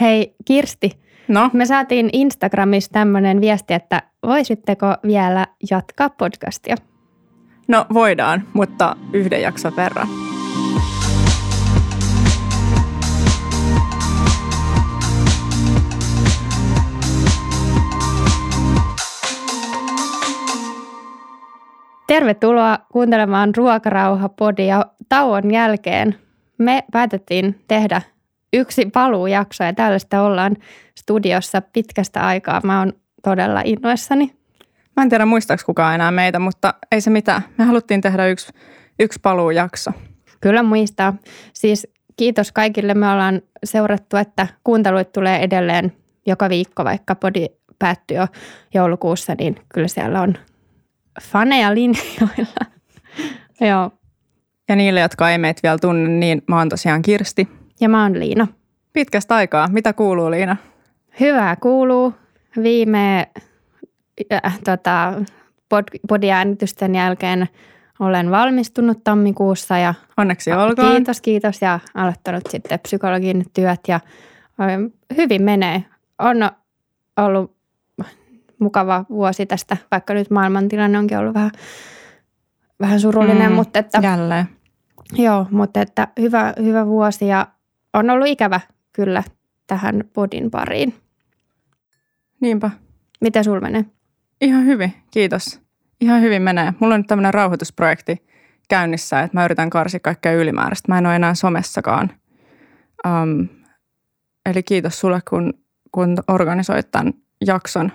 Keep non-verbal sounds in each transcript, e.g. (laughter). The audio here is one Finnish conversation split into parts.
Hei Kirsti, No, me saatiin Instagramissa tämmöinen viesti, että voisitteko vielä jatkaa podcastia? no voidaan, mutta yhden jakson verran. Tervetuloa kuuntelemaan Ruokarauha-podia tauon jälkeen. Me päätettiin tehdä yksi paluujakso ja täällä sitä ollaan studiossa pitkästä aikaa. Mä oon todella innoissani. Mä en tiedä muistaaks kukaan enää meitä, mutta ei se mitään. Me haluttiin tehdä yksi, yksi paluujakso. Kyllä muistaa. Siis kiitos kaikille. Me ollaan seurattu, että kuunteluit tulee edelleen joka viikko, vaikka podi päättyi jo joulukuussa, niin kyllä siellä on faneja linjoilla. (laughs) Joo. Ja niille, jotka ei meitä vielä tunne, niin mä oon tosiaan Kirsti. Ja mä oon Liina. Pitkästä aikaa. Mitä kuuluu Liina? Hyvää kuuluu. Viime äh, tota, pod, podiäänitysten jälkeen olen valmistunut tammikuussa ja Onneksi olkoon. kiitos, kiitos ja aloittanut sitten psykologin työt ja hyvin menee. On ollut mukava vuosi tästä, vaikka nyt maailmantilanne onkin ollut vähän, vähän surullinen, Mm, mutta että, Jälleen. joo, mutta että hyvä, hyvä vuosi ja on ollut ikävä kyllä tähän podin pariin. Niinpä. Miten sul menee? Ihan hyvin, kiitos. Ihan hyvin menee. Mulla on nyt tämmöinen rauhoitusprojekti käynnissä, että mä yritän karsia kaikkea ylimääräistä. Mä en ole enää somessakaan. Um, eli kiitos sulle, kun, kun organisoit tämän jakson.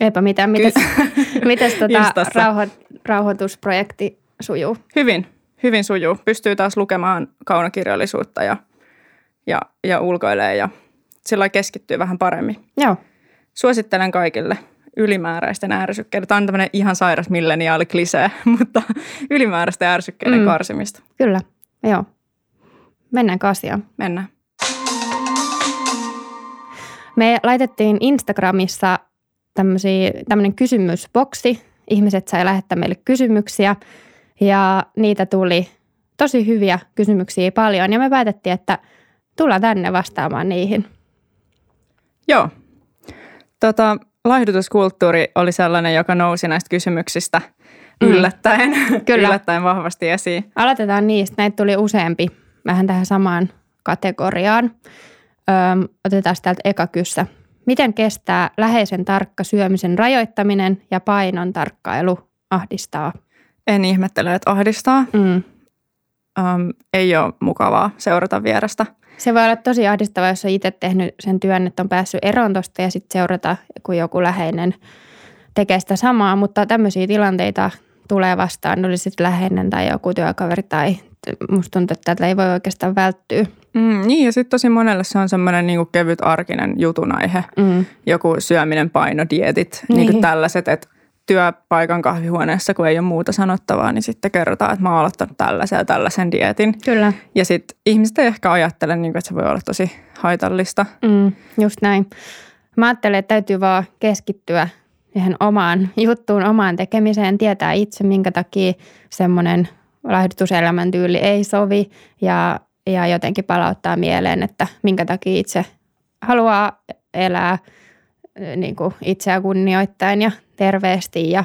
Eipä mitään. Mites, (laughs) mites tota rauho, rauhoitusprojekti sujuu? Hyvin, hyvin sujuu. Pystyy taas lukemaan kaunokirjallisuutta ja, ja, ja ulkoilee ja sillä keskittyy vähän paremmin. Joo, Suosittelen kaikille ylimääräisten ärsykkeiden. Tämä on tämmöinen ihan sairas milleniaali klisee, (laughs) mutta ylimääräisten ärsykkeiden Mm. mm. karsimista. kyllä. Joo. Mennäänkö asiaan? Mennään. Me laitettiin Instagramissa tämmöinen kysymysboksi. Ihmiset sai lähettää meille kysymyksiä ja niitä tuli tosi hyviä kysymyksiä paljon. Ja me päätettiin, että tullaan tänne vastaamaan niihin. Joo. Tota, laihdutuskulttuuri oli sellainen, joka nousi näistä kysymyksistä Mm. yllättäen, (laughs) Kyllä. yllättäen vahvasti esiin. Aloitetaan niistä. Näitä tuli useampi vähän tähän samaan kategoriaan. Öm, otetaan täältä eka kyssä. Miten kestää läheisen tarkka syömisen rajoittaminen ja painon tarkkailu ahdistaa? En ihmettele, että ahdistaa. Mm. Um, ei ole mukavaa seurata vierestä. Se voi olla tosi ahdistavaa, jos on itse tehnyt sen työn, että on päässyt eroon tuosta ja sitten seurata, kun joku läheinen tekee sitä samaa. Mutta tämmöisiä tilanteita tulee vastaan, oli sitten läheinen tai joku työkaveri tai musta tuntuu, että tätä ei voi oikeastaan välttyä. Mm, niin, ja sitten tosi monelle se on semmoinen niin kevyt arkinen jutun aihe. Mm. Joku syöminen, paino, dietit, niin. Niin. niin tällaiset, että työpaikan kahvihuoneessa, kun ei ole muuta sanottavaa, niin sitten kerrotaan, että mä oon aloittanut tällaisen ja tällaisen dietin. Kyllä. Ja sitten ihmiset ei ehkä ajattele, niin kuin, että se voi olla tosi haitallista. Mm, just näin. Mä ajattelen, että täytyy vaan keskittyä ihan omaan juttuun, omaan tekemiseen, tietää itse, minkä takia semmoinen laihdutuselämäntyyli ei sovi ja, ja jotenkin palauttaa mieleen, että minkä takia itse haluaa elää eh, niin kuin itseä kunnioittain ja terveesti ja,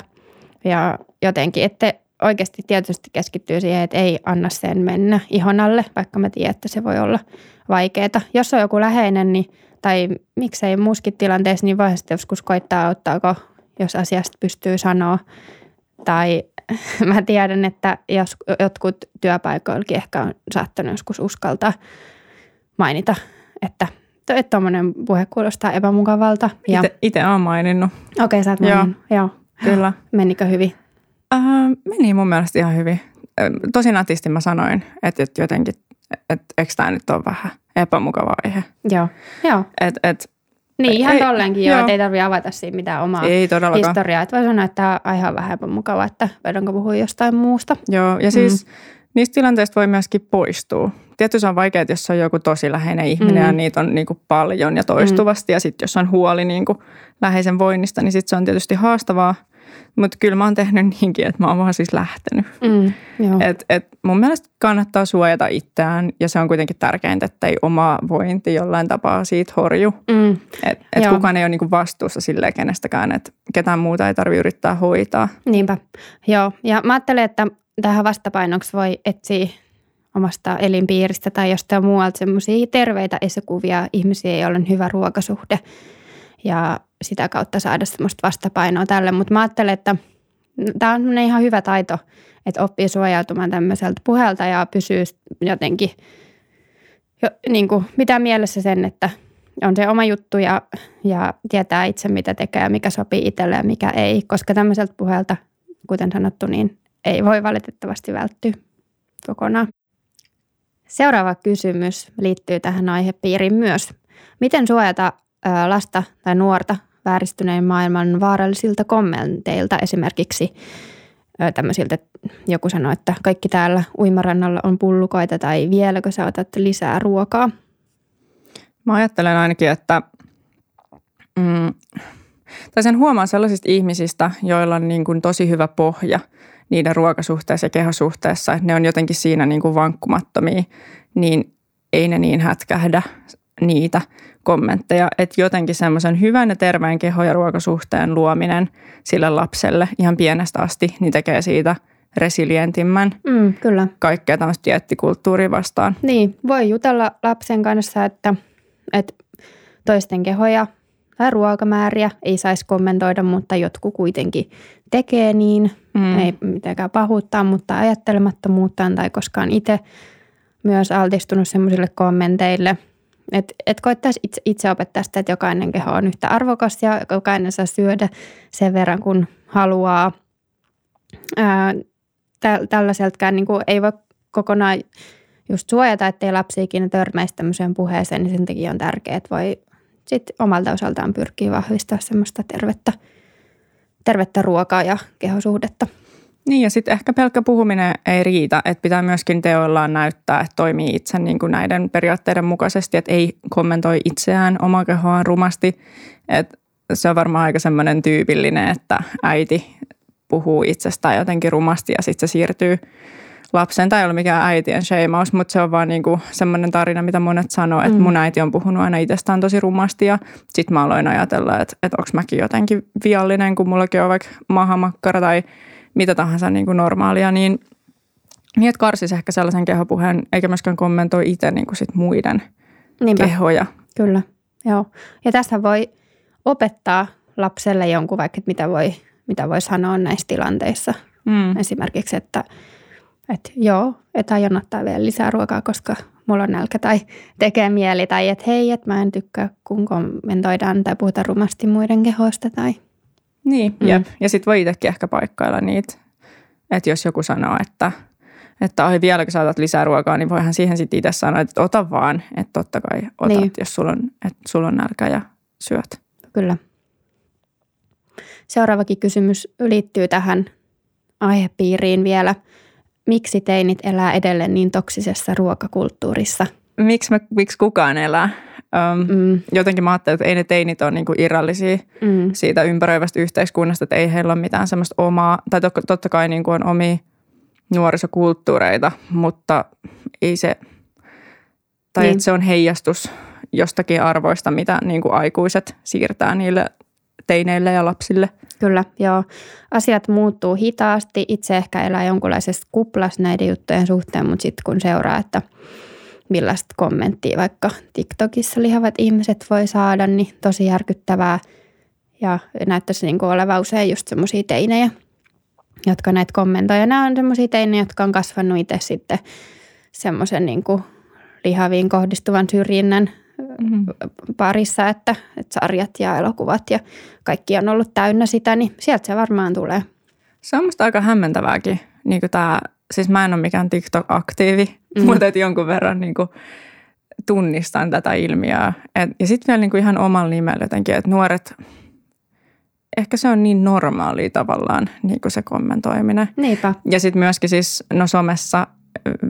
ja jotenkin, että oikeasti tietysti keskittyy siihen, että ei anna sen mennä ihon alle, vaikka mä tiedän, että se voi olla vaikeaa. Jos on joku läheinen, niin, tai miksei muuskin tilanteessa, niin voi sitten joskus koittaa auttaako, jos asiasta pystyy sanoa. Tai (laughs) mä tiedän, että jos jotkut työpaikoillakin ehkä on saattanut joskus uskaltaa mainita, että tuommoinen puhe kuulostaa epämukavalta. Ja, ite olen maininnut, okei, sä oot Joo. maininnut. Joo. kyllä. Menikö hyvin? Äh, meni mun mielestä ihan hyvin. Äh, Tosi nätisti mä sanoin, että, että jotenkin, että eikö tämä nyt ole vähän epämukava aihe. Joo. Joo. Et, et, Niin, ihan Ei, tolleenkin joo, joo. että ei tarvitse avata siinä mitään omaa ei historiaa. Että voi sanoa, että tämä aihe on vähän epämukava, että voidaanko puhua jostain muusta. Joo, ja siis mm. Niistä tilanteista voi myöskin poistua. Tietysti se on vaikeaa, jos on joku tosi läheinen ihminen Mm. ja niitä on niin kuin paljon ja toistuvasti. Mm. Ja sitten jos on huoli niin kuin läheisen voinnista, niin sitten se on tietysti haastavaa. Mutta kyllä mä oon tehnyt niinkin, että mä oon vaan siis lähtenyt. Mm, joo. Et, et mun mielestä kannattaa suojata itseään ja se on kuitenkin tärkeintä, että ei oma vointi jollain tapaa siitä horju. Mm, et Joo. kukaan ei ole niinku vastuussa silleen kenestäkään, että ketään muuta ei tarvitse yrittää hoitaa. niinpä. Joo, ja mä ajattelen, että tähän vastapainoksi voi etsiä omasta elinpiiristä tai jostain muualta semmoisia terveitä esikuvia ihmisiä, joilla on hyvä ruokasuhde ja sitä kautta saada semmoista vastapainoa tälle. Mutta mä ajattelen, että tämä on ihan hyvä taito, että oppii suojautumaan tämmöiseltä puhelta ja pysyy jotenkin, jo, niin kuin pitää mielessä sen, että on se oma juttu ja, ja tietää itse, mitä tekee ja mikä sopii itselle ja mikä ei. Koska tämmöiseltä puhelta, kuten sanottu, niin ei voi valitettavasti välttyä kokonaan. Seuraava kysymys liittyy tähän aihepiiriin myös. Miten suojata lasta tai nuorta vääristyneen maailman vaarallisilta kommenteilta esimerkiksi tämmöisiltä, joku sanoo, että kaikki täällä uimarannalla on pullukoita tai vieläkö sä otat lisää ruokaa. Mä ajattelen ainakin, että mm, tai sen huomaa sellaisista ihmisistä, joilla on niin kuin tosi hyvä pohja niiden ruokasuhteessa ja kehosuhteessa, että ne on jotenkin siinä niin kuin vankkumattomia, niin ei ne niin hätkähdä niitä kommentteja. Että jotenkin semmoisen hyvän ja terveen keho- ja ruokasuhteen luominen sille lapselle ihan pienestä asti, niin tekee siitä resilientimmän Mm, kyllä. kaikkea tämmöistä diettikulttuuria vastaan. Niin, voi jutella lapsen kanssa, että, että toisten kehoja tai ruokamääriä ei saisi kommentoida, mutta jotkut kuitenkin tekee niin. Mm. Ei mitenkään pahuuttaa, mutta ajattelemattomuuttaan tai koskaan itse myös altistunut semmoisille kommenteille. Että et koittaisi itse, itse opettaa sitä, että jokainen keho on yhtä arvokas ja jokainen saa syödä sen verran, kun haluaa. Ää, tä, tällaiseltakään niin kuin ei voi kokonaan just suojata, ettei lapsi ikinä törmäisi tämmöiseen puheeseen, niin sen takia on tärkeää, että voi sitten omalta osaltaan pyrkiä vahvistaa semmoista tervettä, tervettä ruokaa ja kehosuhdetta. Niin ja sitten ehkä pelkkä puhuminen ei riitä, että pitää myöskin teoillaan näyttää, että toimii itse niin kuin näiden periaatteiden mukaisesti, että ei kommentoi itseään omaa kehoaan rumasti. Et se on varmaan aika semmoinen tyypillinen, että äiti puhuu itsestään jotenkin rumasti ja sitten se siirtyy lapsen. Tai ei ole mikään äitien sheimaus, mutta se on vaan niinku semmoinen tarina, mitä monet sanoo, että Mm. mun äiti on puhunut aina itsestään tosi rumasti ja sitten mä aloin ajatella, että, että onko mäkin jotenkin viallinen, kun mullakin on vaikka mahamakkara tai mitä tahansa niin kuin normaalia, niin, niin että karsisi ehkä sellaisen kehopuheen, eikä myöskään kommentoi itse niin kuin sit muiden Niinpä, kehoja. kyllä. Joo. Ja tässä voi opettaa lapselle jonkun vaikka, että mitä voi, mitä voi sanoa näissä tilanteissa. Mm. Esimerkiksi, että, että joo, että aion ottaa vielä lisää ruokaa, koska mulla on nälkä tai tekee mieli. Tai että hei, että mä en tykkää, kun kommentoidaan tai puhutaan rumasti muiden kehoista. Tai... Niin, Mm. jep. Ja sitten voi itsekin ehkä paikkailla niitä. Että jos joku sanoo, että, että ai vieläkö sä otat lisää ruokaa, niin voihan siihen sitten itse sanoa, että ota vaan. Että totta kai otat, niin. jos sulla on, että sulla on nälkä ja syöt. Kyllä. Seuraavakin kysymys liittyy tähän aihepiiriin vielä. Miksi teinit elää edelleen niin toksisessa ruokakulttuurissa? Miksi, me, miksi kukaan elää? Öm, Mm, jotenkin mä ajattelen, että ei ne teinit ole niinku irrallisia mm, siitä ympäröivästä yhteiskunnasta, että ei heillä ole mitään semmoista omaa, tai to, totta kai niin kuin on omia nuorisokulttuureita, mutta ei se, tai Niin. niin. että se on heijastus jostakin arvoista, mitä niin kuin aikuiset siirtää niille teineille ja lapsille. kyllä, joo. Asiat muuttuu hitaasti. Itse ehkä elää jonkunlaisessa kuplassa näiden juttujen suhteen, mutta sitten kun seuraa, että millaista kommenttia vaikka TikTokissa lihavat ihmiset voi saada, niin tosi järkyttävää. Ja näyttäisi niin kuin olevan usein just semmoisia teinejä, jotka näitä kommentoi. Ja nämä on semmoisia teinejä, jotka on kasvanut itse sitten semmoisen niin lihaviin kohdistuvan syrjinnän Mm-hmm. parissa, että, että sarjat ja elokuvat ja kaikki on ollut täynnä sitä, niin sieltä se varmaan tulee. Se on musta aika hämmentävääkin. Niin kuin tää, siis mä en ole mikään TikTok-aktiivi, Mm. mm. mutta et jonkun verran niin kuin tunnistan tätä ilmiöä. Et, ja sitten vielä niin kuin ihan omalla nimellä jotenkin, että nuoret, ehkä se on niin normaalia tavallaan niin kuin se kommentoiminen. Niinpä. Ja sitten myöskin siis, no somessa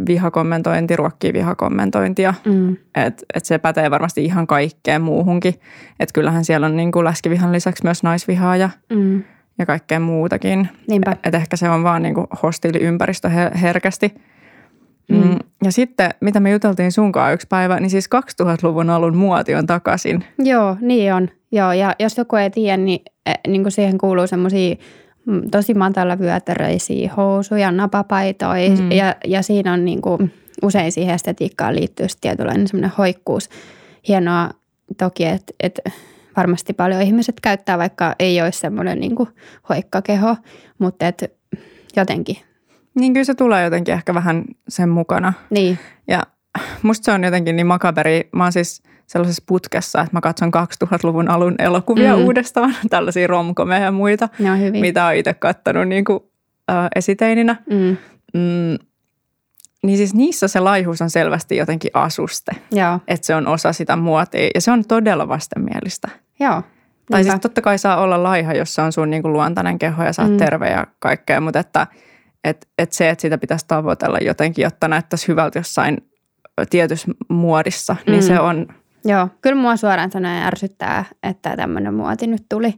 vihakommentointi ruokkii vihakommentointia. Mm. Että et se pätee varmasti ihan kaikkeen muuhunkin. Että kyllähän siellä on niin kuin läskivihan lisäksi myös naisvihaa ja, Mm. ja kaikkea muutakin. Niinpä. Et ehkä se on vaan niinku hostiili ympäristö herkästi. Mm. Mm. Ja sitten, mitä me juteltiin sunkaan yksi päivä, niin siis 2000-luvun alun muoti on takaisin. Joo, niin on. Joo, ja jos joku ei tiedä, niin, niin kuin siihen kuuluu semmoisia mm, tosi matalavyötäröisiä housuja, napapaitoja mm. ja, ja siinä on niin kuin, usein siihen estetiikkaan liittyy tietynlainen semmoinen hoikkuus. Hienoa toki, että, että varmasti paljon ihmiset käyttää, vaikka ei olisi semmoinen niin kuin hoikkakeho, mutta että jotenkin. Niin kyllä se tulee jotenkin ehkä vähän sen mukana. Niin. Ja musta se on jotenkin niin makaberi. Mä oon siis sellaisessa putkessa, että mä katson 2000-luvun alun elokuvia mm. uudestaan, (laughs) tällaisia romkomeja ja muita, mitä oon itse kattanut niin kuin, äh, esiteininä. Mm. Mm, niin siis niissä se laihuus on selvästi jotenkin asuste. Joo. Että se on osa sitä muotia ja se on todella vastenmielistä. Joo. Tai siis totta kai saa olla laiha, jos se on sun niin kuin luontainen keho ja sä oot mm. terve ja kaikkea, mutta että et, et se, että sitä pitäisi tavoitella jotenkin, jotta näyttäisi hyvältä jossain tietyssä muodissa, niin mm. niin se on... Joo, kyllä mua suoraan sanoen ärsyttää, että tämmöinen muoti nyt tuli.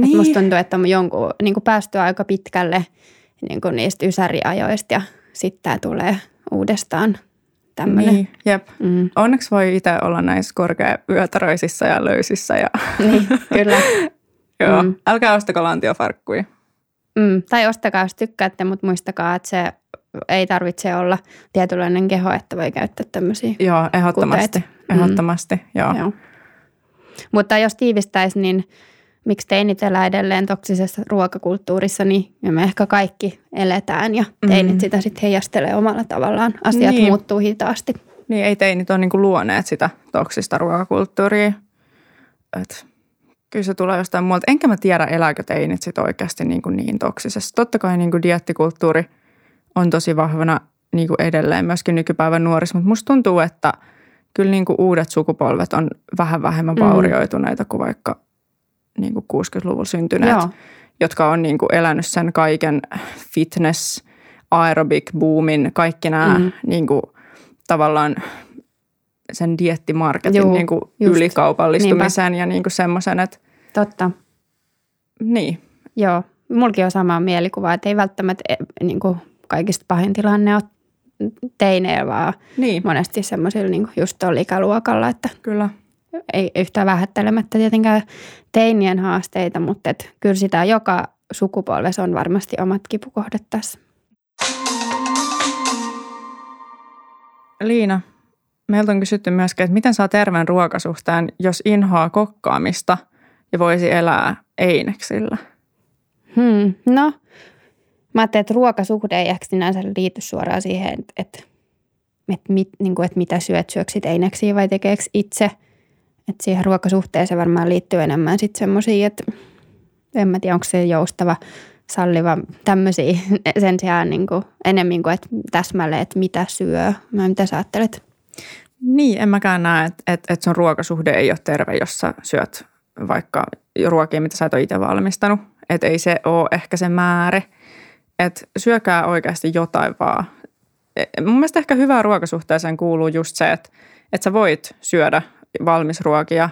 Niin. musta tuntuu, että on jonkun niin kuin päästy aika pitkälle niin kuin niistä ysäriajoista ja sitten tämä tulee uudestaan tämmöinen. Niin, jep. Mm. Onneksi voi itse olla näissä korkeavyötäröisissä ja löysissä. Ja... (laughs) Niin, kyllä. (laughs) Joo, mm. älkää ostako lantiofarkkuja. Mm. Tai ostakaa, jos tykkäätte, mutta muistakaa, että se ei tarvitse olla tietynlainen keho, että voi käyttää tämmöisiä Joo, ehdottomasti. Kuteet. Ehdottomasti, mm. joo. joo. Mutta jos tiivistäisi, niin miksi teinit elää edelleen toksisessa ruokakulttuurissa, niin me ehkä kaikki eletään ja teinit mm. sitä sitten heijastelee omalla tavallaan. Asiat niin. muuttuu hitaasti. Niin, ei teinit ole niinku luoneet sitä toksista ruokakulttuuria. Et kyllä se tulee jostain muualta. Enkä mä tiedä, elääkö teinit sit oikeasti niin, kuin niin toksisessa. Totta kai niin kuin diettikulttuuri on tosi vahvana niin kuin edelleen myöskin nykypäivän nuorissa, mutta musta tuntuu, että kyllä niin kuin uudet sukupolvet on vähän vähemmän mm. vaurioituneita kuin vaikka niin kuin 60-luvulla syntyneet, Joo. jotka on niin kuin elänyt sen kaiken fitness, aerobic boomin, kaikki nämä mm. niin kuin, tavallaan sen diettimarketin niin kuin ylikaupallistumisen Niinpä. ja niin kuin semmoisen, että... Totta. Niin. Joo, mulki on sama mielikuva, että ei välttämättä e, niin kuin kaikista pahin tilanne ole teineillä, vaan niin. monesti semmoisilla niin just tuolla ikäluokalla, että Kyllä. ei yhtään vähättelemättä tietenkään teinien haasteita, mutta et kyllä sitä joka sukupolvessa on varmasti omat kipukohdat tässä. Liina, meiltä on kysytty myöskin, että miten saa terveen ruokasuhteen, jos inhoaa kokkaamista ja voisi elää eineksillä? Hmm, no, mä ajattelin, että ruokasuhde ei ehkä sinänsä liity suoraan siihen, että, että, että, mit, niin kuin, että mitä syöt, syöksit eineksiä vai tekeekö itse. Että siihen ruokasuhteeseen varmaan liittyy enemmän sitten semmoisia, että en mä tiedä, onko se joustava, salliva, tämmöisiä (laughs) sen sijaan niin kuin, enemmän kuin, että täsmälleen, että mitä syö. Mä mitä sä ajattelet? Niin, en mäkään näe, että, että, että sun ruokasuhde ei ole terve, jos sä syöt vaikka ruokia, mitä sä et ole itse valmistanut. Että ei se ole ehkä se määrä. Että syökää oikeasti jotain vaan. E, mun mielestä ehkä hyvää ruokasuhteeseen kuuluu just se, että, että sä voit syödä valmisruokia,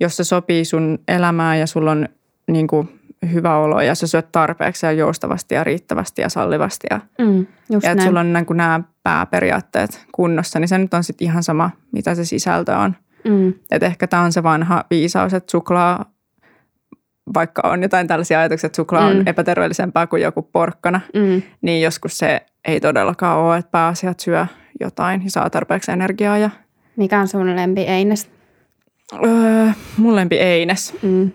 jos se sopii sun elämään ja sulla on niin kuin hyvä olo ja sä syöt tarpeeksi ja joustavasti ja riittävästi ja sallivasti. Ja, mm, ja että sulla on niin kuin nämä pääperiaatteet kunnossa, niin se nyt on sitten ihan sama, mitä se sisältö on. Mm. Että ehkä tämä on se vanha viisaus, että suklaa, vaikka on jotain tällaisia ajatuksia, että suklaa mm. on epäterveellisempää kuin joku porkkana, mm. niin joskus se ei todellakaan ole, että pääasiat syö jotain ja saa tarpeeksi energiaa. Ja... Mikä on sun lempi eines? Öö, mun lempi eines. Mm.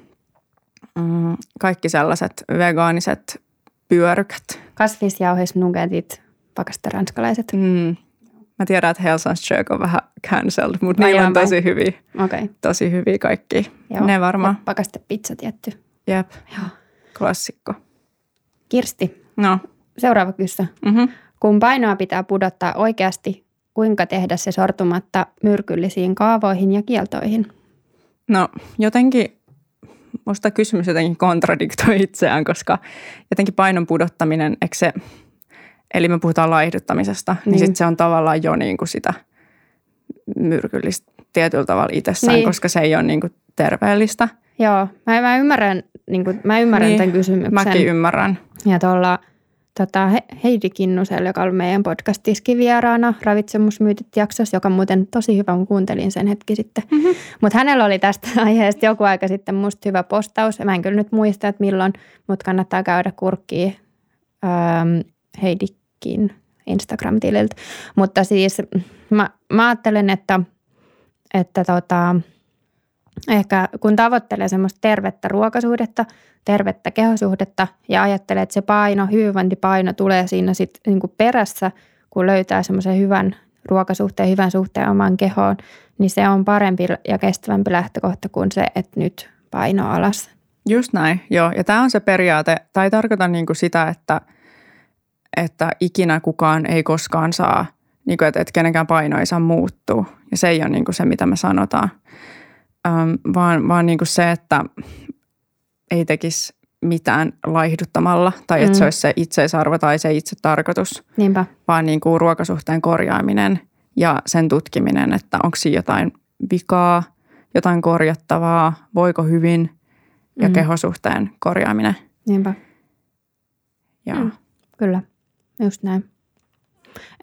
Mm, kaikki sellaiset vegaaniset pyörykät. Kasvisjauhisnugetit, pakaste ranskalaiset. Mm. Mä tiedän, että Hell's Jerk on vähän cancelled, mutta ne on tosi hyviä. Okay. Tosi hyviä kaikki. Joo. Ne varmaan. Pakaste pizza tietty. Jep. Joo. Klassikko. Kirsti. No. Seuraava kysymys. Mm-hmm. Kun painoa pitää pudottaa oikeasti, kuinka tehdä se sortumatta myrkyllisiin kaavoihin ja kieltoihin? No jotenkin musta kysymys jotenkin kontradiktoi itseään, koska jotenkin painon pudottaminen, eikö se, eli me puhutaan laihduttamisesta, niin, niin sitten se on tavallaan jo niin kuin sitä myrkyllistä tietyllä tavalla itsessään, niin. koska se ei ole niin kuin terveellistä. Joo, mä, mä ymmärrän, niin kuin, mä ymmärrän niin, tämän kysymyksen. Mäkin ymmärrän. Ja tuolla tota, Heidi Kinnuselle, joka oli meidän podcastiskin vieraana Ravitsemusmyytit-jaksossa, joka muuten tosi hyvä, kun kuuntelin sen hetki sitten. Mm-hmm. Mutta hänellä oli tästä (laughs) aiheesta joku aika sitten musta hyvä postaus. Mä en kyllä nyt muista, että milloin, mutta kannattaa käydä kurkkiin ähm, Heidikin Instagram-tililtä. Mutta siis mä, mä ajattelen, että, että tota, ehkä kun tavoittelee semmoista tervettä ruokasuhdetta, tervettä kehosuhdetta ja ajattelee, että se paino, hyvinvointipaino tulee siinä sitten niin perässä, kun löytää semmoisen hyvän ruokasuhteen, hyvän suhteen omaan kehoon, niin se on parempi ja kestävämpi lähtökohta kuin se, että nyt paino alas. Just näin, joo. Ja tämä on se periaate. Tämä ei tarkoita niin kuin sitä, että, että ikinä kukaan ei koskaan saa, niin kuin, että, että kenenkään paino ei saa muuttua. Ja se ei ole niin kuin se, mitä me sanotaan – ähm, vaan, vaan niin kuin se, että ei tekisi mitään laihduttamalla tai että mm. se olisi se itseisarvo tai se itse tarkoitus. Niinpä. Vaan niin kuin ruokasuhteen korjaaminen ja sen tutkiminen, että onko siinä jotain vikaa, jotain korjattavaa, voiko hyvin ja mm. kehosuhteen korjaaminen. Niinpä. Ja. Mm, kyllä, just näin.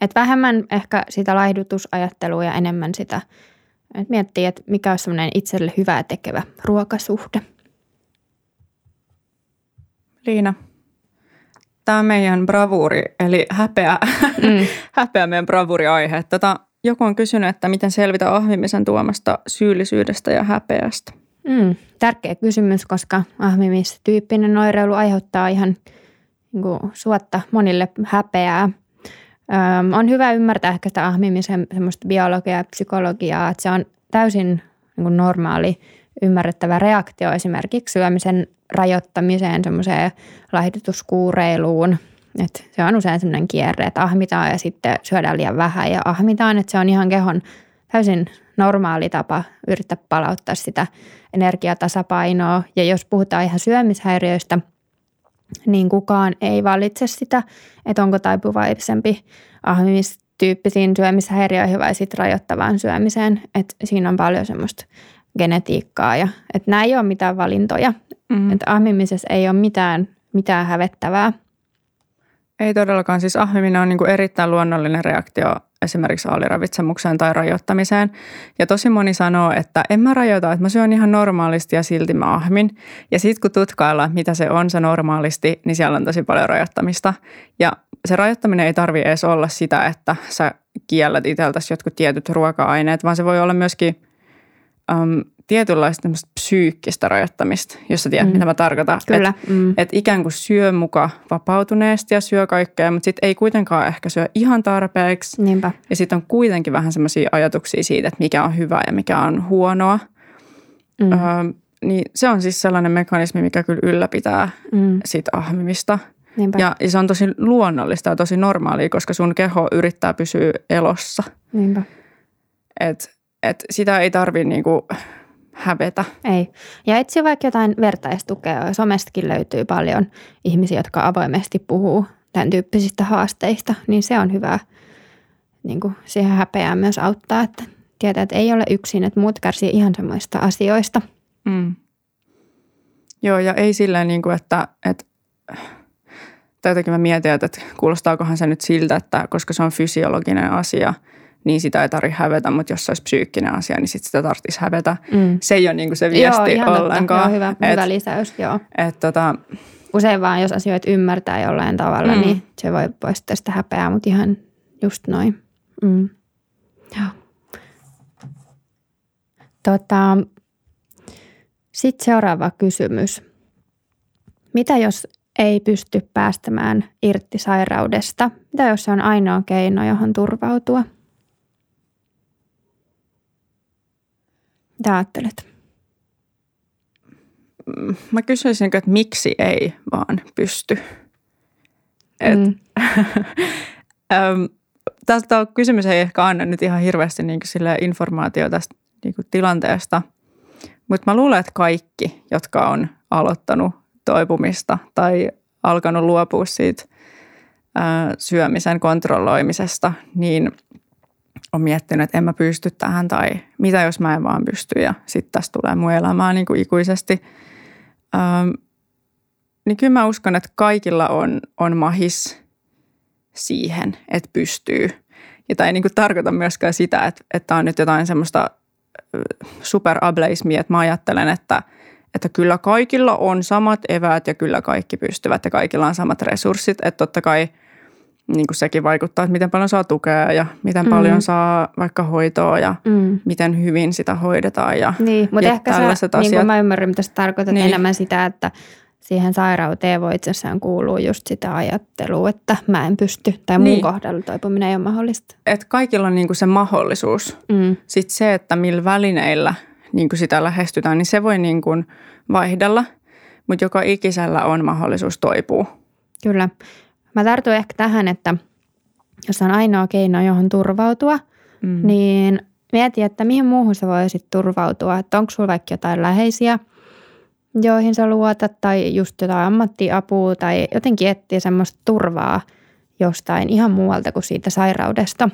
Et vähemmän ehkä sitä laihdutusajattelua ja enemmän sitä – et miettii, että mikä on semmoinen itselle hyvää tekevä ruokasuhde. Liina, tämä on meidän bravuuri, eli häpeä, mm. (laughs) häpeä meidän bravuuriaihe. Tota, joku on kysynyt, että miten selvitä ahmimisen tuomasta syyllisyydestä ja häpeästä. Mm, tärkeä kysymys, koska ahmimistyyppinen oireilu aiheuttaa ihan niin suotta monille häpeää – Öm, on hyvä ymmärtää ehkä sitä ahmimisen semmoista biologiaa ja psykologiaa, että se on täysin niin normaali ymmärrettävä reaktio esimerkiksi syömisen rajoittamiseen, semmoiseen laihdutuskuureiluun. Että se on usein semmoinen kierre, että ahmitaan ja sitten syödään liian vähän ja ahmitaan, että se on ihan kehon täysin normaali tapa yrittää palauttaa sitä energiatasapainoa. Ja jos puhutaan ihan syömishäiriöistä – niin kukaan ei valitse sitä, että onko taipuvaisempi ahmimistyyppisiin syömishäiriöihin vai sitten rajoittavaan syömiseen. Että siinä on paljon semmoista genetiikkaa ja että nämä ei ole mitään valintoja. Mm. Että ahmimisessa ei ole mitään, mitään hävettävää. Ei todellakaan. Siis ahmiminen on niin kuin erittäin luonnollinen reaktio esimerkiksi aliravitsemukseen tai rajoittamiseen. Ja tosi moni sanoo, että en mä rajoita, että mä syön ihan normaalisti ja silti mä ahmin. Ja sitten kun tutkaillaan, mitä se on se normaalisti, niin siellä on tosi paljon rajoittamista. Ja se rajoittaminen ei tarvi edes olla sitä, että sä kiellät itseltäsi jotkut tietyt ruoka-aineet, vaan se voi olla myöskin um, tietynlaista psyykkistä rajoittamista, jos sä tiedät, mm. mitä mä tarkoitan. Kyllä. Että mm. et ikään kuin syö muka vapautuneesti ja syö kaikkea, mutta sitten ei kuitenkaan ehkä syö ihan tarpeeksi. Niinpä. Ja sitten on kuitenkin vähän semmoisia ajatuksia siitä, että mikä on hyvää ja mikä on huonoa. Mm. Öö, niin se on siis sellainen mekanismi, mikä kyllä ylläpitää mm. sit ahmimista. Niinpä. Ja, ja se on tosi luonnollista ja tosi normaalia, koska sun keho yrittää pysyä elossa. Niinpä. Et, et sitä ei tarvi niinku hävetä. Ei. Ja etsi vaikka jotain vertaistukea. Somestakin löytyy paljon ihmisiä, jotka avoimesti puhuu tämän tyyppisistä haasteista, niin se on hyvä niin kuin siihen häpeään myös auttaa, että tietää, että ei ole yksin, että muut kärsii ihan samoista asioista. Mm. Joo, ja ei silleen, niin kuin, että, että tai jotenkin mä mietin, että kuulostaakohan se nyt siltä, että koska se on fysiologinen asia – niin sitä ei tarvitse hävetä, mutta jos se olisi psyykkinen asia, niin sit sitä tarvitsisi hävetä. Mm. Se ei ole niin kuin se viesti joo, ollenkaan. Joo, hyvä, et, hyvä lisäys, joo. Et, tota, Usein vaan, jos asioita ymmärtää jollain tavalla, mm. niin se voi poistaa sitä häpeää, mutta ihan just noin. Mm. Joo. Tota, Sitten seuraava kysymys. Mitä jos ei pysty päästämään irti sairaudesta? Mitä jos se on ainoa keino, johon turvautua? Mitä ajattelet? Mä kysyisin, että miksi ei vaan pysty. Et, mm. (laughs) tästä kysymys ei ehkä anna nyt ihan hirveästi niin informaatiota tästä niin tilanteesta, mutta mä luulen, että kaikki, jotka on aloittanut toipumista tai alkanut luopua siitä ää, syömisen kontrolloimisesta, niin on miettinyt, että en mä pysty tähän tai mitä jos mä en vaan pysty ja sitten tästä tulee mun elämää niin kuin ikuisesti. Ähm, niin kyllä mä uskon, että kaikilla on, on mahis siihen, että pystyy. Ja tämä ei niin kuin tarkoita myöskään sitä, että, että on nyt jotain semmoista superableismia, että mä ajattelen, että, että kyllä kaikilla on samat eväät ja kyllä kaikki pystyvät ja kaikilla on samat resurssit. Että totta kai – niin kuin sekin vaikuttaa, että miten paljon saa tukea ja miten mm. paljon saa vaikka hoitoa ja mm. miten hyvin sitä hoidetaan. Ja, niin, mutta ja ehkä sä, asiat. niin kuin mä ymmärrän, mitä sä tarkoitat niin. enemmän sitä, että siihen sairauteen voi itsessään kuulua just sitä ajattelua, että mä en pysty tai mun niin. kohdalla toipuminen ei ole mahdollista. Et kaikilla on niin kuin se mahdollisuus. Mm. Sitten se, että millä välineillä niin kuin sitä lähestytään, niin se voi niin kuin vaihdella, mutta joka ikisellä on mahdollisuus toipua. Kyllä. Mä tartun ehkä tähän, että jos on ainoa keino, johon turvautua, mm. niin mieti, että mihin muuhun sä voisit turvautua. Että onko sulla vaikka jotain läheisiä, joihin sä luotat, tai just jotain ammattiapua, tai jotenkin etsiä semmoista turvaa jostain ihan muualta kuin siitä sairaudesta.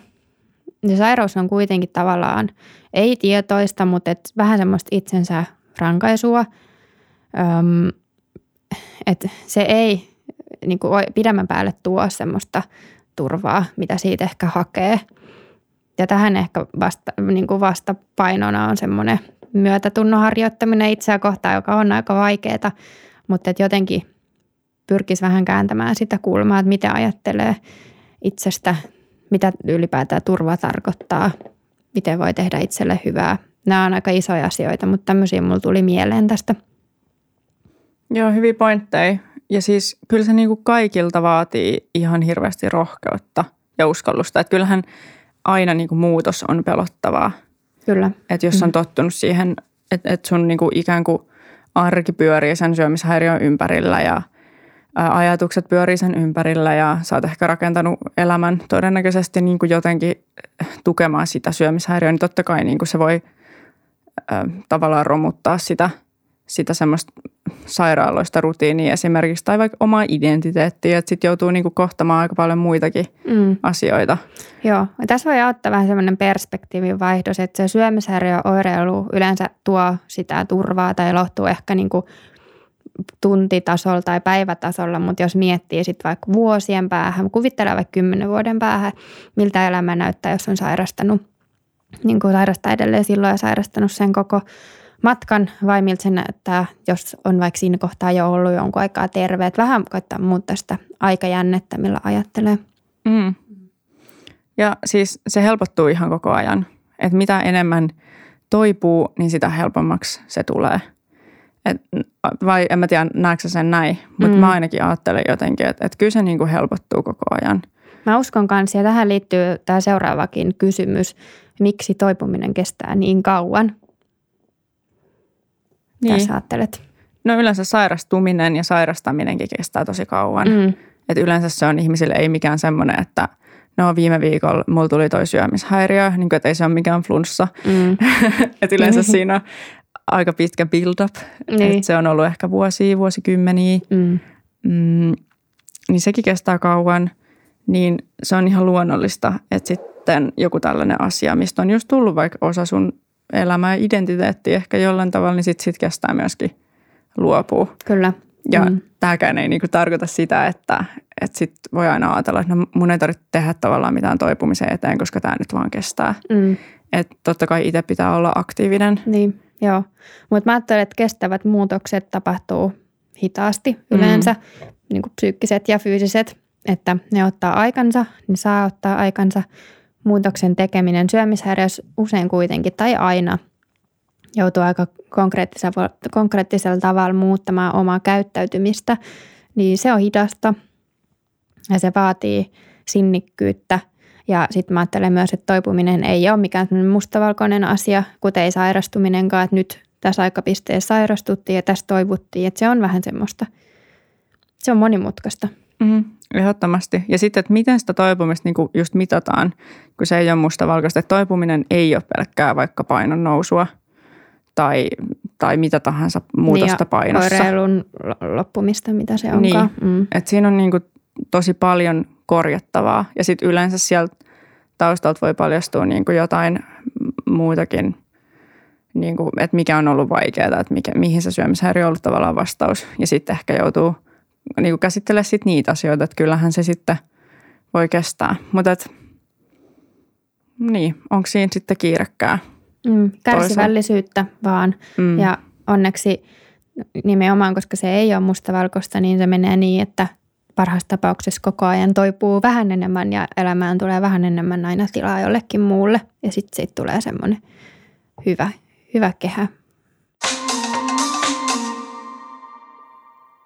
Ja sairaus on kuitenkin tavallaan ei tietoista, mutta et vähän semmoista itsensä rankaisua. Öm, että se ei niin kuin pidemmän päälle tuo semmoista turvaa, mitä siitä ehkä hakee. Ja tähän ehkä vasta, niin kuin vastapainona on semmoinen myötätunnon harjoittaminen itseä kohtaan, joka on aika vaikeaa, mutta että jotenkin pyrkisi vähän kääntämään sitä kulmaa, että mitä ajattelee itsestä, mitä ylipäätään turva tarkoittaa, miten voi tehdä itselle hyvää. Nämä on aika isoja asioita, mutta tämmöisiä mulla tuli mieleen tästä. Joo, hyviä pointteja. Ja siis kyllä se niin kuin kaikilta vaatii ihan hirveästi rohkeutta ja uskallusta. Että kyllähän aina niin kuin muutos on pelottavaa. Kyllä. Että jos on mm. tottunut siihen, että, että sun niin kuin ikään kuin arki pyörii sen syömishäiriön ympärillä ja ajatukset pyörii sen ympärillä ja sä oot ehkä rakentanut elämän todennäköisesti niin kuin jotenkin tukemaan sitä syömishäiriöä, niin totta kai niin kuin se voi äh, tavallaan romuttaa sitä, sitä semmoista sairaaloista rutiiniä esimerkiksi tai vaikka omaa identiteettiä, että sitten joutuu niinku kohtamaan aika paljon muitakin mm. asioita. Joo, ja tässä voi auttaa vähän semmoinen perspektiivin vaihdos, että se syömishäiriöoireilu yleensä tuo sitä turvaa tai lohtuu ehkä niinku tuntitasolla tai päivätasolla, mutta jos miettii sitten vaikka vuosien päähän, kuvittelee vaikka kymmenen vuoden päähän, miltä elämä näyttää, jos on sairastanut, niin kuin sairastaa edelleen silloin ja sairastanut sen koko matkan vai miltä se näyttää, jos on vaikka siinä kohtaa jo ollut jonkun aikaa terve. Että vähän koittaa muuttaa sitä aikajännettä, millä ajattelee. Mm. Ja siis se helpottuu ihan koko ajan. Että mitä enemmän toipuu, niin sitä helpommaksi se tulee. Et, vai en mä tiedä, näetkö sen näin, mutta mm. mä ainakin ajattelen jotenkin, että, että kyllä se niin kuin helpottuu koko ajan. Mä uskon kanssa, ja tähän liittyy tämä seuraavakin kysymys, miksi toipuminen kestää niin kauan. Niin. Mitä sä ajattelet? No yleensä sairastuminen ja sairastaminenkin kestää tosi kauan. Mm. Et yleensä se on ihmisille ei mikään semmoinen, että no viime viikolla mulla tuli toi syömishäiriö, niin kuin, että ei se ole mikään flunssa. Mm. (laughs) että yleensä mm-hmm. siinä on aika pitkä build-up. Niin. Että se on ollut ehkä vuosia, vuosikymmeniä. Mm. Mm, niin sekin kestää kauan. Niin se on ihan luonnollista, että sitten joku tällainen asia, mistä on just tullut vaikka osa sun elämä ja identiteetti ehkä jollain tavalla, niin sitten sit kestää myöskin luopua. Kyllä. Ja mm. tämäkään ei niinku tarkoita sitä, että, että sit voi aina ajatella, että no mun ei tarvitse tehdä tavallaan mitään toipumisen eteen, koska tämä nyt vaan kestää. Mm. Että totta kai itse pitää olla aktiivinen. Niin, joo. Mutta mä ajattelen, että kestävät muutokset tapahtuu hitaasti yleensä, mm. niin kuin psyykkiset ja fyysiset, että ne ottaa aikansa, niin saa ottaa aikansa – muutoksen tekeminen syömishäiriössä usein kuitenkin tai aina joutuu aika konkreettisella, konkreettisella tavalla muuttamaan omaa käyttäytymistä, niin se on hidasta ja se vaatii sinnikkyyttä. Ja sitten mä ajattelen myös, että toipuminen ei ole mikään mustavalkoinen asia, kuten ei sairastuminenkaan, että nyt tässä aikapisteessä sairastuttiin ja tässä toivuttiin, että se on vähän semmoista, se on monimutkaista. Mm, ehdottomasti. Ja sitten, että miten sitä toipumista niin kuin just mitataan, kun se ei ole mustavalkoista. Että toipuminen ei ole pelkkää vaikka painon nousua tai, tai mitä tahansa muutosta niin painossa. oireilun loppumista, mitä se onkaan. Niin, mm. että siinä on niin kuin tosi paljon korjattavaa. Ja sitten yleensä sieltä taustalta voi paljastua niin kuin jotain muutakin, niin kuin, että mikä on ollut vaikeaa, että mikä, mihin se syömishäiriö on ollut tavallaan vastaus. Ja sitten ehkä joutuu niin kuin käsittelemään sit niitä asioita, että kyllähän se sitten voi kestää. Mutta et, niin, onko siinä sitten kiirekkää? Mm, kärsivällisyyttä vaan. Mm. Ja onneksi nimenomaan, koska se ei ole mustavalkoista, niin se menee niin, että parhaassa tapauksessa koko ajan toipuu vähän enemmän ja elämään tulee vähän enemmän aina tilaa jollekin muulle. Ja sitten siitä tulee semmoinen hyvä, hyvä kehä.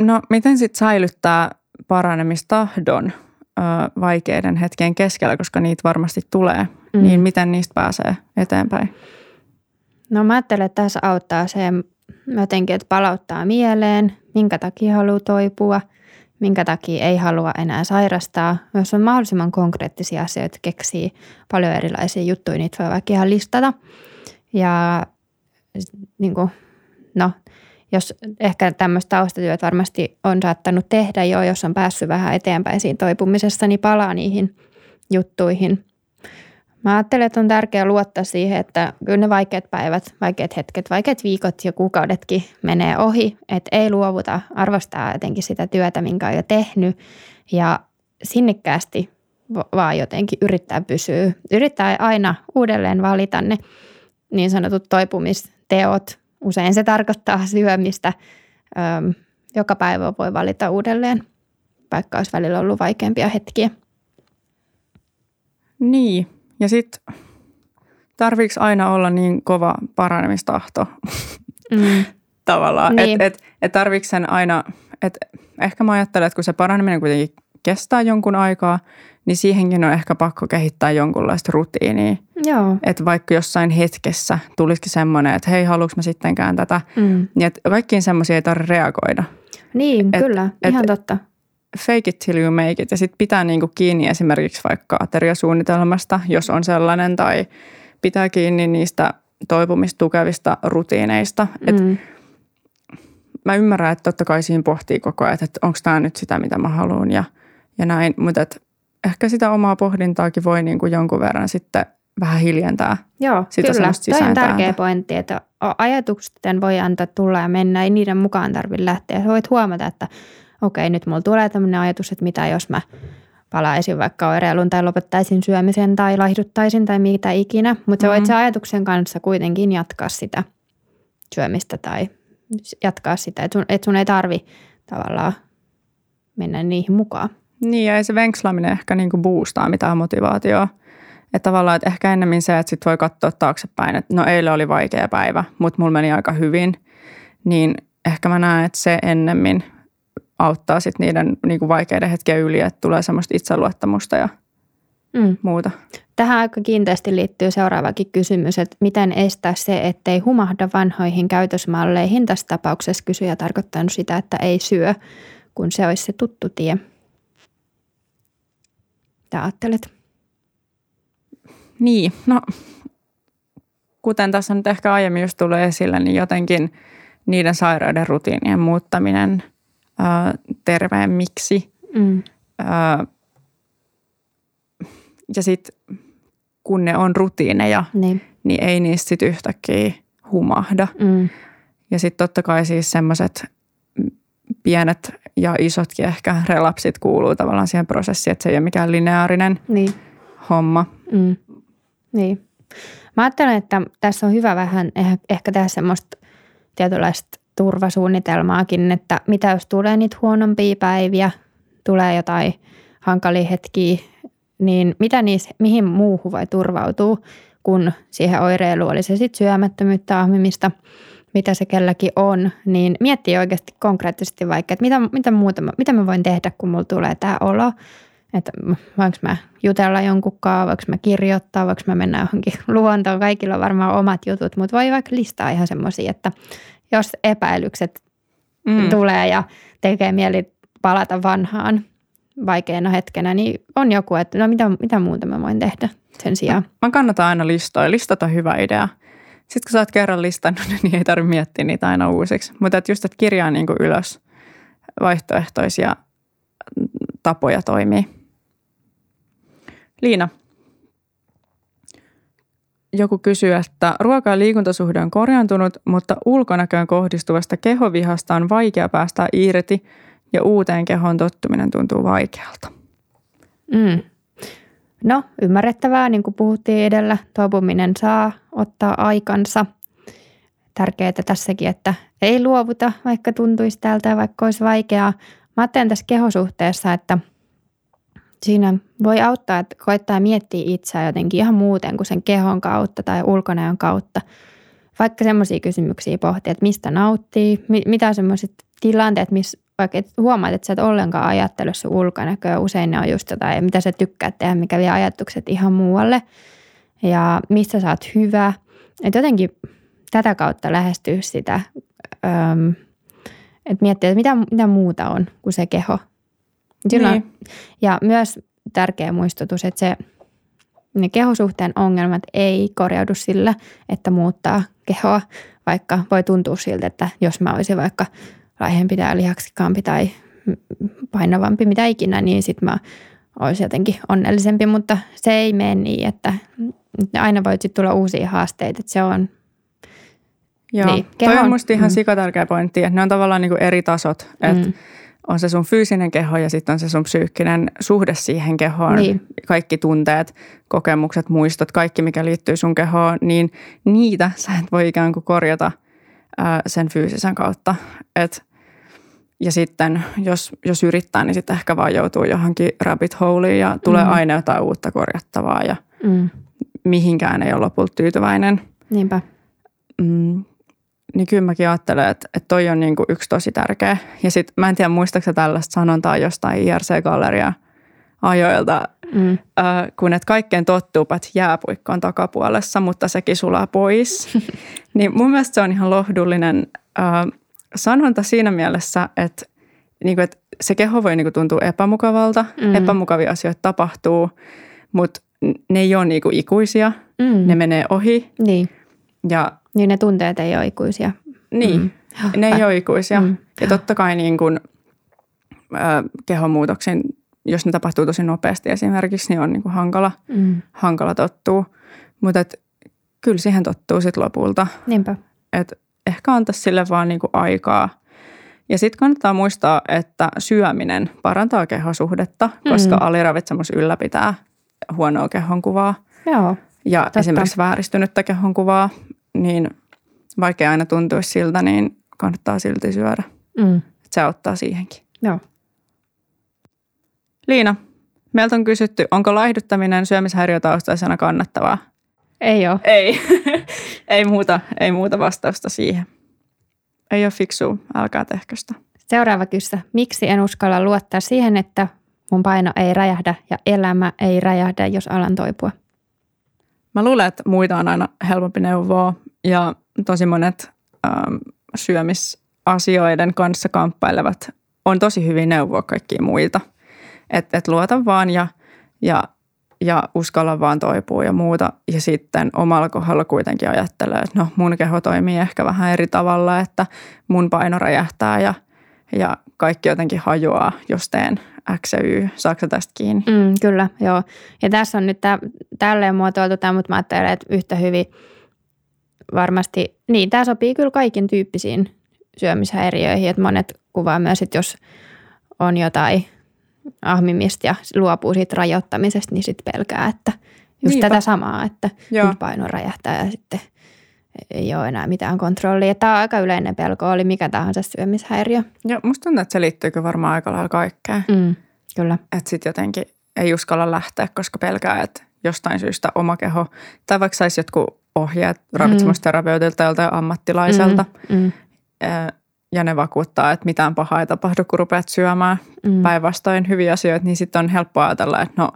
No miten sitten säilyttää paranemistahdon ö, vaikeiden hetken keskellä, koska niitä varmasti tulee, mm. niin miten niistä pääsee eteenpäin? No mä ajattelen, että tässä auttaa se jotenkin, että palauttaa mieleen, minkä takia haluaa toipua, minkä takia ei halua enää sairastaa. Jos on mahdollisimman konkreettisia asioita, keksii paljon erilaisia juttuja, niitä voi vaikka ihan listata. Ja niin kuin, no, jos ehkä tämmöistä taustatyöt varmasti on saattanut tehdä jo, jos on päässyt vähän eteenpäin siinä toipumisessa, niin palaa niihin juttuihin. Mä ajattelen, että on tärkeää luottaa siihen, että kyllä ne vaikeat päivät, vaikeat hetket, vaikeat viikot ja kuukaudetkin menee ohi, että ei luovuta, arvostaa jotenkin sitä työtä, minkä on jo tehnyt ja sinnikkäästi vaan jotenkin yrittää pysyä. Yrittää aina uudelleen valita ne niin sanotut toipumisteot. Usein se tarkoittaa syömistä. Öm, joka päivä voi valita uudelleen, vaikka olisi välillä ollut vaikeampia hetkiä. Niin, ja sitten tarviiko aina olla niin kova paranemistahto mm. (laughs) tavallaan, niin. että et, et tarviiko sen aina, että ehkä mä ajattelen, että kun se paraneminen kuitenkin kestää jonkun aikaa, niin siihenkin on ehkä pakko kehittää jonkunlaista rutiinia. Joo. Että vaikka jossain hetkessä tulisikin semmoinen, että hei, haluanko mä sittenkään tätä, mm. niin että kaikkiin semmoisia ei tarvitse reagoida. Niin, et, kyllä, et, ihan totta fake it till you make it ja sitten pitää niinku kiinni esimerkiksi vaikka ateriasuunnitelmasta, jos on sellainen, tai pitää kiinni niistä toipumistukevista rutiineista. Et mm. Mä ymmärrän, että totta kai siinä pohtii koko ajan, että onko tämä nyt sitä, mitä mä haluan ja, ja näin, mutta ehkä sitä omaa pohdintaakin voi niinku jonkun verran sitten vähän hiljentää. Joo, sitä kyllä. Toi on tärkeä pointti, että ajatusten voi antaa tulla ja mennä, ei niiden mukaan tarvitse lähteä. voit huomata, että okei, nyt mulla tulee tämmöinen ajatus, että mitä jos mä palaisin vaikka oireilun tai lopettaisin syömisen tai laihduttaisin tai mitä ikinä. Mutta mm-hmm. voit se ajatuksen kanssa kuitenkin jatkaa sitä syömistä tai jatkaa sitä, että sun, et sun ei tarvi tavallaan mennä niihin mukaan. Niin ja ei se venkslaaminen ehkä niinku boostaa mitään motivaatioa. Että tavallaan, että ehkä ennemmin se, että sit voi katsoa taaksepäin, että no eilen oli vaikea päivä, mutta mulla meni aika hyvin. Niin ehkä mä näen, että se ennemmin auttaa sit niiden niin kuin vaikeiden hetkien yli, että tulee semmoista itseluottamusta ja mm. muuta. Tähän aika kiinteästi liittyy seuraavakin kysymys, että miten estää se, ettei humahda vanhoihin käytösmalleihin. Tässä tapauksessa kysyjä tarkoittanut sitä, että ei syö, kun se olisi se tuttu tie. Mitä ajattelet? Niin, no kuten tässä nyt ehkä aiemmin just tulee esille, niin jotenkin niiden sairauden rutiinien muuttaminen – terveemmiksi. Mm. ja sitten kun ne on rutiineja, niin, niin ei niistä sit yhtäkkiä humahda. Mm. Ja sitten totta kai siis semmoiset pienet ja isotkin ehkä relapsit kuuluu tavallaan siihen prosessiin, että se ei ole mikään lineaarinen niin. homma. Mm. Niin. Mä ajattelen, että tässä on hyvä vähän ehkä tehdä semmoista tietynlaista turvasuunnitelmaakin, että mitä jos tulee niitä huonompia päiviä, tulee jotain hankalia hetkiä, niin mitä niissä, mihin muuhun voi turvautua, kun siihen oireiluun oli se sitten syömättömyyttä, ahmimista, mitä se kelläkin on, niin miettii oikeasti konkreettisesti vaikka, että mitä, mitä muuta, mitä mä voin tehdä, kun mulla tulee tämä olo, että voinko mä jutella jonkun kanssa, voinko mä kirjoittaa, voinko mä mennä johonkin (laughs) luontoon, kaikilla on varmaan omat jutut, mutta voi vaikka listaa ihan semmoisia, että jos epäilykset mm. tulee ja tekee mieli palata vanhaan vaikeana hetkenä, niin on joku, että no mitä, mitä muuta mä voin tehdä sen sijaan. Mä kannatan aina listoja. Listat on hyvä idea. Sitten kun sä oot kerran listannut, (laughs) niin ei tarvitse miettiä niitä aina uusiksi. Mutta että just, että kirjaa niin kuin ylös vaihtoehtoisia tapoja toimii. Liina, joku kysyy, että ruoka- ja liikuntasuhde on korjaantunut, mutta ulkonäköön kohdistuvasta kehovihasta on vaikea päästä irti ja uuteen kehoon tottuminen tuntuu vaikealta. Mm. No, ymmärrettävää, niin kuin puhuttiin edellä, toipuminen saa ottaa aikansa. Tärkeää tässäkin, että ei luovuta, vaikka tuntuisi tältä ja vaikka olisi vaikeaa. Mä ajattelen tässä kehosuhteessa, että siinä voi auttaa, että koittaa miettiä itseä jotenkin ihan muuten kuin sen kehon kautta tai ulkonäön kautta. Vaikka semmoisia kysymyksiä pohtia, että mistä nauttii, mitä semmoiset tilanteet, missä vaikka et huomaat, että sä et ollenkaan ajattele sun ulkonäköä. Usein ne on just jotain, mitä sä tykkäät tehdä, mikä vie ajatukset ihan muualle. Ja missä sä oot hyvä. Että jotenkin tätä kautta lähestyä sitä, että miettiä, että mitä, mitä muuta on kuin se keho. Silloin, niin. Ja myös tärkeä muistutus, että se, ne kehosuhteen ongelmat ei korjaudu sillä, että muuttaa kehoa, vaikka voi tuntua siltä, että jos mä olisin vaikka – laihempi tai lihaksikkaampi tai painavampi, mitä ikinä, niin sitten mä olisin jotenkin onnellisempi, mutta se ei mene niin, että aina voi sitten tulla uusia haasteita, että se on Joo, niin, toi on musta ihan mm. sikatärkeä pointti, että ne on tavallaan niin kuin eri tasot, että mm. on se sun fyysinen keho ja sitten on se sun psyykkinen suhde siihen kehoon, niin. kaikki tunteet, kokemukset, muistot, kaikki mikä liittyy sun kehoon, niin niitä sä et voi ikään kuin korjata – sen fyysisen kautta. Et, ja sitten jos, jos yrittää, niin sitten ehkä vaan joutuu johonkin rabbit holeiin ja tulee mm. aina jotain uutta korjattavaa ja mm. mihinkään ei ole lopulta tyytyväinen. Niinpä. Mm, niin kyllä mäkin ajattelen, että, että toi on niin kuin yksi tosi tärkeä. Ja sitten mä en tiedä muistaakseni tällaista sanontaa jostain IRC-galleria ajoilta, mm. äh, kun et kaikkeen tottuu, paitsi jääpuikko on takapuolessa, mutta sekin sulaa pois. (laughs) niin mun mielestä se on ihan lohdullinen äh, sanonta siinä mielessä, että, niin kuin, että se keho voi niin kuin, tuntua epämukavalta, mm. epämukavia asioita tapahtuu, mutta ne ei ole niin kuin, ikuisia, mm. ne menee ohi. Niin. Ja, niin ne tunteet ei ole ikuisia. Niin, mm. ne ei ole ikuisia. Mm. Ja totta kai niin kuin, äh, kehonmuutoksen jos ne tapahtuu tosi nopeasti esimerkiksi, niin on niin kuin hankala, mm. hankala tottua. Mutta kyllä siihen tottuu sitten lopulta. Niinpä. Et ehkä antaa sille vaan niin kuin aikaa. Ja sitten kannattaa muistaa, että syöminen parantaa kehosuhdetta, koska mm. aliravitsemus ylläpitää huonoa kehonkuvaa. Joo, ja totta. esimerkiksi vääristynyttä kehonkuvaa, niin vaikea aina tuntuisi siltä, niin kannattaa silti syödä. Mm. Se auttaa siihenkin. Joo. Liina, meiltä on kysytty, onko laihduttaminen syömishäiriötaustaisena kannattavaa? Ei ole. Ei. (laughs) ei, muuta, ei muuta vastausta siihen. Ei ole fiksu, älkää tehkö sitä. Seuraava kyssä. Miksi en uskalla luottaa siihen, että mun paino ei räjähdä ja elämä ei räjähdä, jos alan toipua? Mä luulen, että muita on aina helpompi neuvoa ja tosi monet ähm, syömisasioiden kanssa kamppailevat on tosi hyvin neuvoa kaikkia muita – että et luota vaan ja, ja, ja uskalla vaan toipua ja muuta. Ja sitten omalla kohdalla kuitenkin ajattelee, että no mun keho toimii ehkä vähän eri tavalla, että mun paino räjähtää ja, ja kaikki jotenkin hajoaa, jos teen X ja Y. Saatko tästä kiinni? Mm, kyllä, joo. Ja tässä on nyt tää, tälleen muotoiltu tämä, mutta mä ajattelen, että yhtä hyvin varmasti, niin tämä sopii kyllä kaikin tyyppisiin syömishäiriöihin, että monet kuvaa myös, että jos on jotain ahmimista ja luopuu siitä rajoittamisesta, niin sitten pelkää, että just Niinpä. tätä samaa, että Joo. nyt paino räjähtää ja sitten ei ole enää mitään kontrollia. Tämä on aika yleinen pelko, oli mikä tahansa syömishäiriö. Joo, musta tuntuu, että se liittyy varmaan aika lailla kaikkeen. Mm, kyllä. Että sitten jotenkin ei uskalla lähteä, koska pelkää, että jostain syystä oma keho, tai vaikka saisi jotkut ohjeet ravitsemusterapeutilta joltain ammattilaiselta, mm, mm ja ne vakuuttaa, että mitään pahaa ei tapahdu, kun rupeat syömään mm. päinvastoin hyviä asioita, niin sitten on helppo ajatella, että no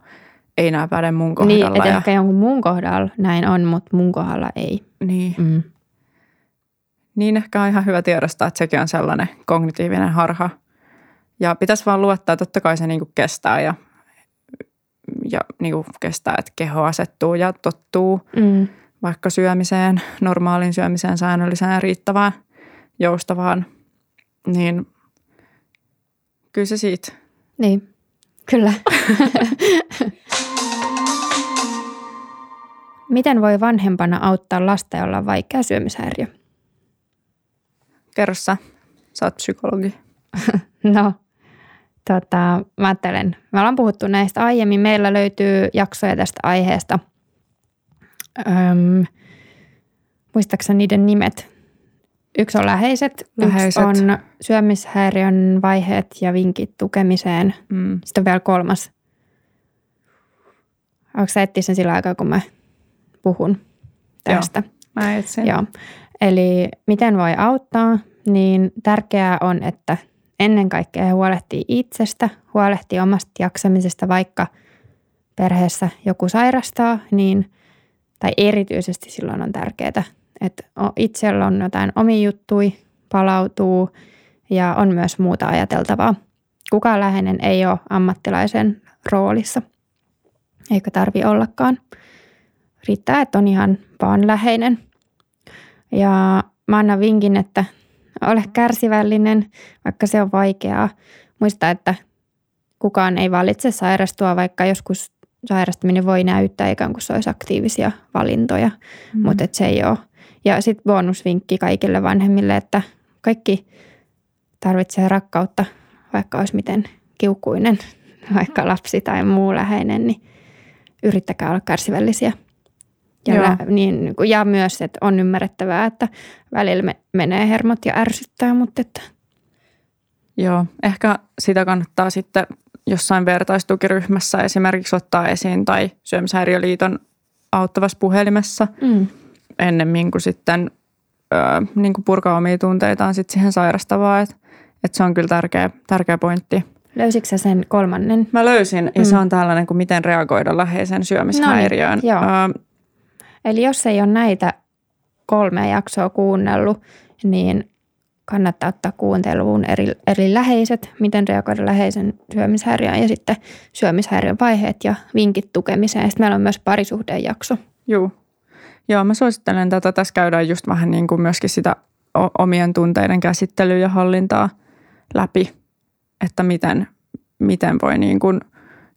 ei nämä päde mun kohdalla. Niin, että ja... ehkä jonkun muun kohdalla näin on, mutta mun kohdalla ei. Niin. Mm. Niin ehkä on ihan hyvä tiedostaa, että sekin on sellainen kognitiivinen harha. Ja pitäisi vaan luottaa, että totta kai se niin kestää ja, ja niin kestää, että keho asettuu ja tottuu mm. vaikka syömiseen, normaalin syömiseen, säännölliseen ja riittävään, joustavaan – niin kyllä se siitä. Niin, kyllä. (laughs) Miten voi vanhempana auttaa lasta, jolla on vaikea syömishäiriö? Kerro sä, sä oot psykologi. (laughs) no, tota, mä ajattelen, me ollaan puhuttu näistä aiemmin. Meillä löytyy jaksoja tästä aiheesta. Öm, muistaakseni niiden nimet? Yksi on läheiset, läheiset. yksi on syömishäiriön vaiheet ja vinkit tukemiseen. Mm. Sitten on vielä kolmas. Onko sä etsiä sen sillä aikaa, kun mä puhun tästä? Joo, mä etsin. Joo. Eli miten voi auttaa, niin tärkeää on, että ennen kaikkea huolehtii itsestä, huolehtii omasta jaksamisesta, vaikka perheessä joku sairastaa, niin, tai erityisesti silloin on tärkeää, että itsellä on jotain omi juttui, palautuu ja on myös muuta ajateltavaa. Kukaan läheinen ei ole ammattilaisen roolissa, eikä tarvi ollakaan. Riittää, että on ihan vaan läheinen. Ja mä annan vinkin, että ole kärsivällinen, vaikka se on vaikeaa. Muista, että kukaan ei valitse sairastua, vaikka joskus sairastaminen voi näyttää ikään kuin se olisi aktiivisia valintoja, mm. mutta se ei ole. Ja sitten bonusvinkki kaikille vanhemmille, että kaikki tarvitsee rakkautta, vaikka olisi miten kiukuinen, (laughs) vaikka lapsi tai muu läheinen, niin yrittäkää olla kärsivällisiä. Ja, lä, niin, ja myös, että on ymmärrettävää, että välillä me, menee hermot ja ärsyttää, mutta että... Joo, ehkä sitä kannattaa sitten jossain vertaistukiryhmässä esimerkiksi ottaa esiin tai Syömishäiriöliiton auttavassa puhelimessa mm. Ennemmin kuin sitten ö, niin kuin purkaa omia tunteitaan sitten siihen sairastavaa. Että et se on kyllä tärkeä, tärkeä pointti. Löysitkö sen kolmannen? Mä löysin ja mm. se on tällainen kuin miten reagoida läheisen syömishäiriöön. No niin, joo. Eli jos ei ole näitä kolme jaksoa kuunnellut, niin kannattaa ottaa kuunteluun eri, eri läheiset, miten reagoida läheisen syömishäiriöön ja sitten syömishäiriön vaiheet ja vinkit tukemiseen. Sitten meillä on myös parisuhdejakso. Joo. Joo, mä suosittelen tätä. Tässä käydään just vähän niin kuin myöskin sitä omien tunteiden käsittelyä ja hallintaa läpi, että miten, miten voi niin kuin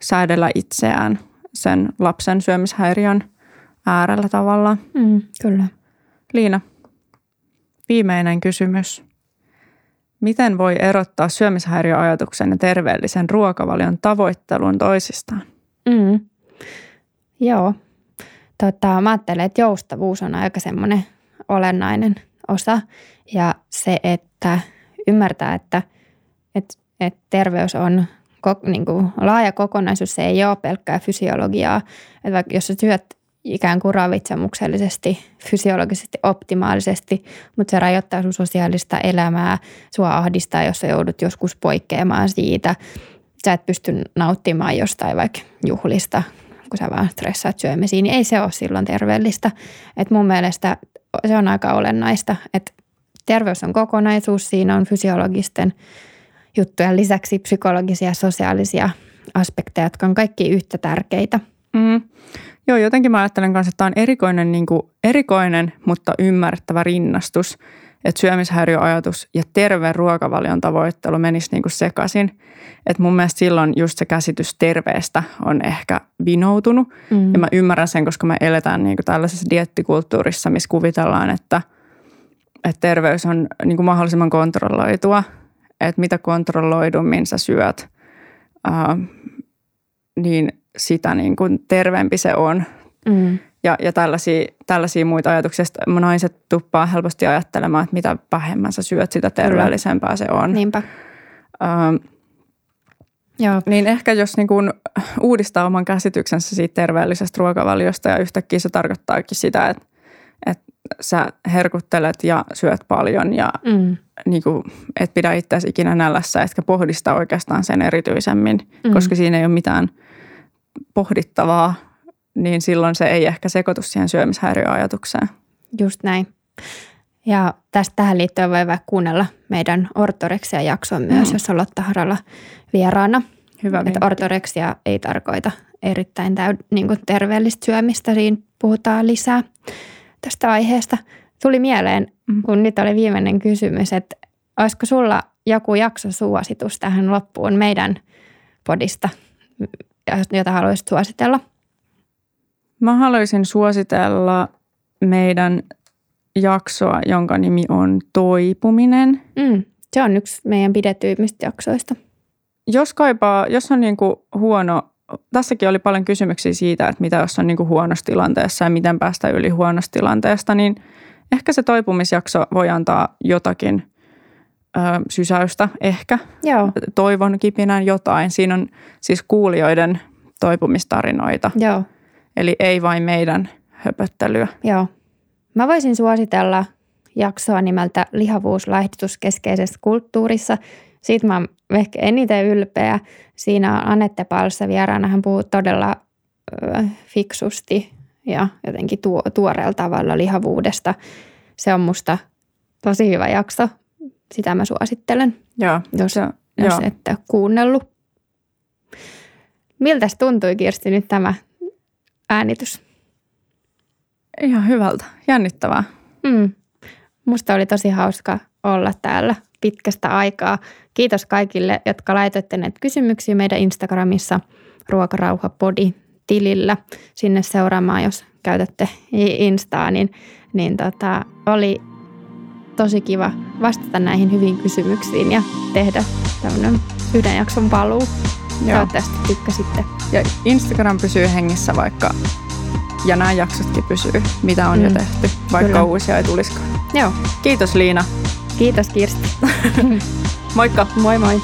säädellä itseään sen lapsen syömishäiriön äärellä tavalla. Mm, kyllä. Liina, viimeinen kysymys. Miten voi erottaa syömishäiriöajatuksen ja terveellisen ruokavalion tavoittelun toisistaan? Mm. Joo. Tota, mä ajattelen, että joustavuus on aika semmoinen olennainen osa. Ja se, että ymmärtää, että, että, että terveys on niin kuin laaja kokonaisuus, se ei ole pelkkää fysiologiaa. Että vaikka jos sä syöt ikään kuin ravitsemuksellisesti, fysiologisesti, optimaalisesti, mutta se rajoittaa sun sosiaalista elämää, sua ahdistaa, jos sä joudut joskus poikkeamaan siitä. Sä et pysty nauttimaan jostain vaikka juhlista, kun sä vaan stressaat syömisiin, niin ei se ole silloin terveellistä. Et mun mielestä se on aika olennaista, että terveys on kokonaisuus, siinä on fysiologisten juttujen lisäksi psykologisia ja sosiaalisia aspekteja, jotka on kaikki yhtä tärkeitä. Mm. Joo, jotenkin mä ajattelen kanssa, että tämä on erikoinen, niin kuin, erikoinen, mutta ymmärrettävä rinnastus, että syömishäiriöajatus ja terveen ruokavalion tavoittelu menisi niin kuin sekaisin. Että mun mielestä silloin just se käsitys terveestä on ehkä vinoutunut. Mm. Ja mä ymmärrän sen, koska me eletään niin kuin tällaisessa diettikulttuurissa, missä kuvitellaan, että, että terveys on niin kuin mahdollisimman kontrolloitua. Että mitä kontrolloidummin sä syöt, äh, niin sitä niin kuin terveempi se on. Mm. Ja, ja tällaisia, tällaisia muita ajatuksia. Naiset tuppaa helposti ajattelemaan, että mitä vähemmän sä syöt, sitä terveellisempää se on. Niinpä. Ähm, Joo. Niin ehkä jos niin kuin uudistaa oman käsityksensä siitä terveellisestä ruokavaliosta ja yhtäkkiä se tarkoittaakin sitä, että, että sä herkuttelet ja syöt paljon ja mm. niin kuin, et pidä itseäsi ikinä nällässä, etkä pohdista oikeastaan sen erityisemmin, mm. koska siinä ei ole mitään – pohdittavaa, niin silloin se ei ehkä sekoitu siihen syömishäiriöajatukseen. Just näin. Ja tästä tähän liittyen voi vaikka kuunnella meidän ortoreksia-jakson myös, mm. jossa on Lotta Harala vieraana. Hyvä että ortoreksia ei tarkoita erittäin täyd, niin kuin terveellistä syömistä. Siinä puhutaan lisää tästä aiheesta. Tuli mieleen, mm. kun nyt oli viimeinen kysymys, että olisiko sulla joku jaksosuositus tähän loppuun meidän podista, jota haluaisit suositella? Mä haluaisin suositella meidän jaksoa, jonka nimi on Toipuminen. Mm, se on yksi meidän pidetyimmistä jaksoista. Jos kaipaa, jos on niin kuin huono, tässäkin oli paljon kysymyksiä siitä, että mitä jos on niin kuin huonossa tilanteessa ja miten päästä yli huonosta tilanteesta, niin ehkä se toipumisjakso voi antaa jotakin ö, sysäystä, ehkä. Joo. Toivon kipinän jotain. Siinä on siis kuulijoiden toipumistarinoita. Joo. Eli ei vain meidän höpöttelyä. Joo. Mä voisin suositella jaksoa nimeltä Lihavuus laihdutuskeskeisessä kulttuurissa. Siitä mä oon ehkä eniten ylpeä. Siinä on Anette Palsa vieraana. Hän puhuu todella ö, fiksusti ja jotenkin tuo, tuoreella tavalla lihavuudesta. Se on musta tosi hyvä jakso. Sitä mä suosittelen, Joo, jos, se, jos joo. ette ole kuunnellut. Miltäs tuntui Kirsti nyt tämä äänitys? Ihan hyvältä. Jännittävää. Mm. Musta oli tosi hauska olla täällä pitkästä aikaa. Kiitos kaikille, jotka laitoitte näitä kysymyksiä meidän Instagramissa Ruokarauhapodi tilillä sinne seuraamaan, jos käytätte Instaa, niin, niin tota, oli tosi kiva vastata näihin hyviin kysymyksiin ja tehdä tämmöinen yhden jakson paluu. Joo. Toivottavasti tykkäsitte. Ja Instagram pysyy hengissä vaikka, ja nämä jaksotkin pysyy, mitä on mm. jo tehty, vaikka Kyllä. uusia ei tulisikaan. Joo, Kiitos Liina. kiitos Kirsti. (laughs) Moikka! moi moi.